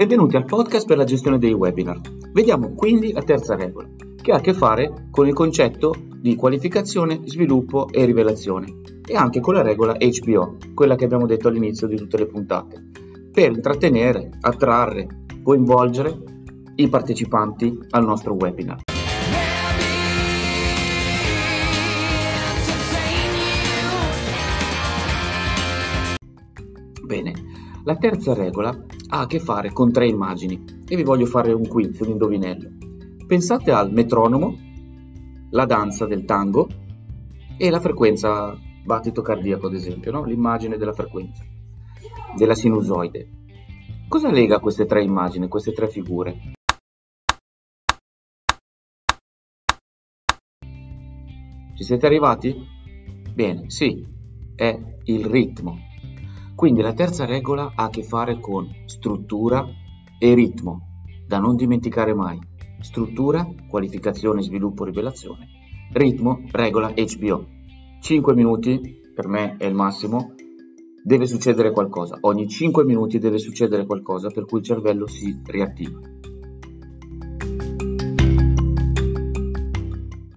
Benvenuti al podcast per la gestione dei webinar. Vediamo quindi la terza regola, che ha a che fare con il concetto di qualificazione, sviluppo e rivelazione e anche con la regola HBO, quella che abbiamo detto all'inizio di tutte le puntate, per intrattenere, attrarre, coinvolgere i partecipanti al nostro webinar. Bene, la terza regola ha a che fare con tre immagini e vi voglio fare un quiz, un indovinello. Pensate al metronomo, la danza del tango e la frequenza battito cardiaco, ad esempio, no? l'immagine della frequenza, della sinusoide. Cosa lega queste tre immagini, queste tre figure? Ci siete arrivati? Bene, sì, è il ritmo. Quindi la terza regola ha a che fare con struttura e ritmo, da non dimenticare mai. Struttura, qualificazione, sviluppo, rivelazione. Ritmo, regola HBO. 5 minuti, per me è il massimo, deve succedere qualcosa. Ogni 5 minuti deve succedere qualcosa per cui il cervello si riattiva.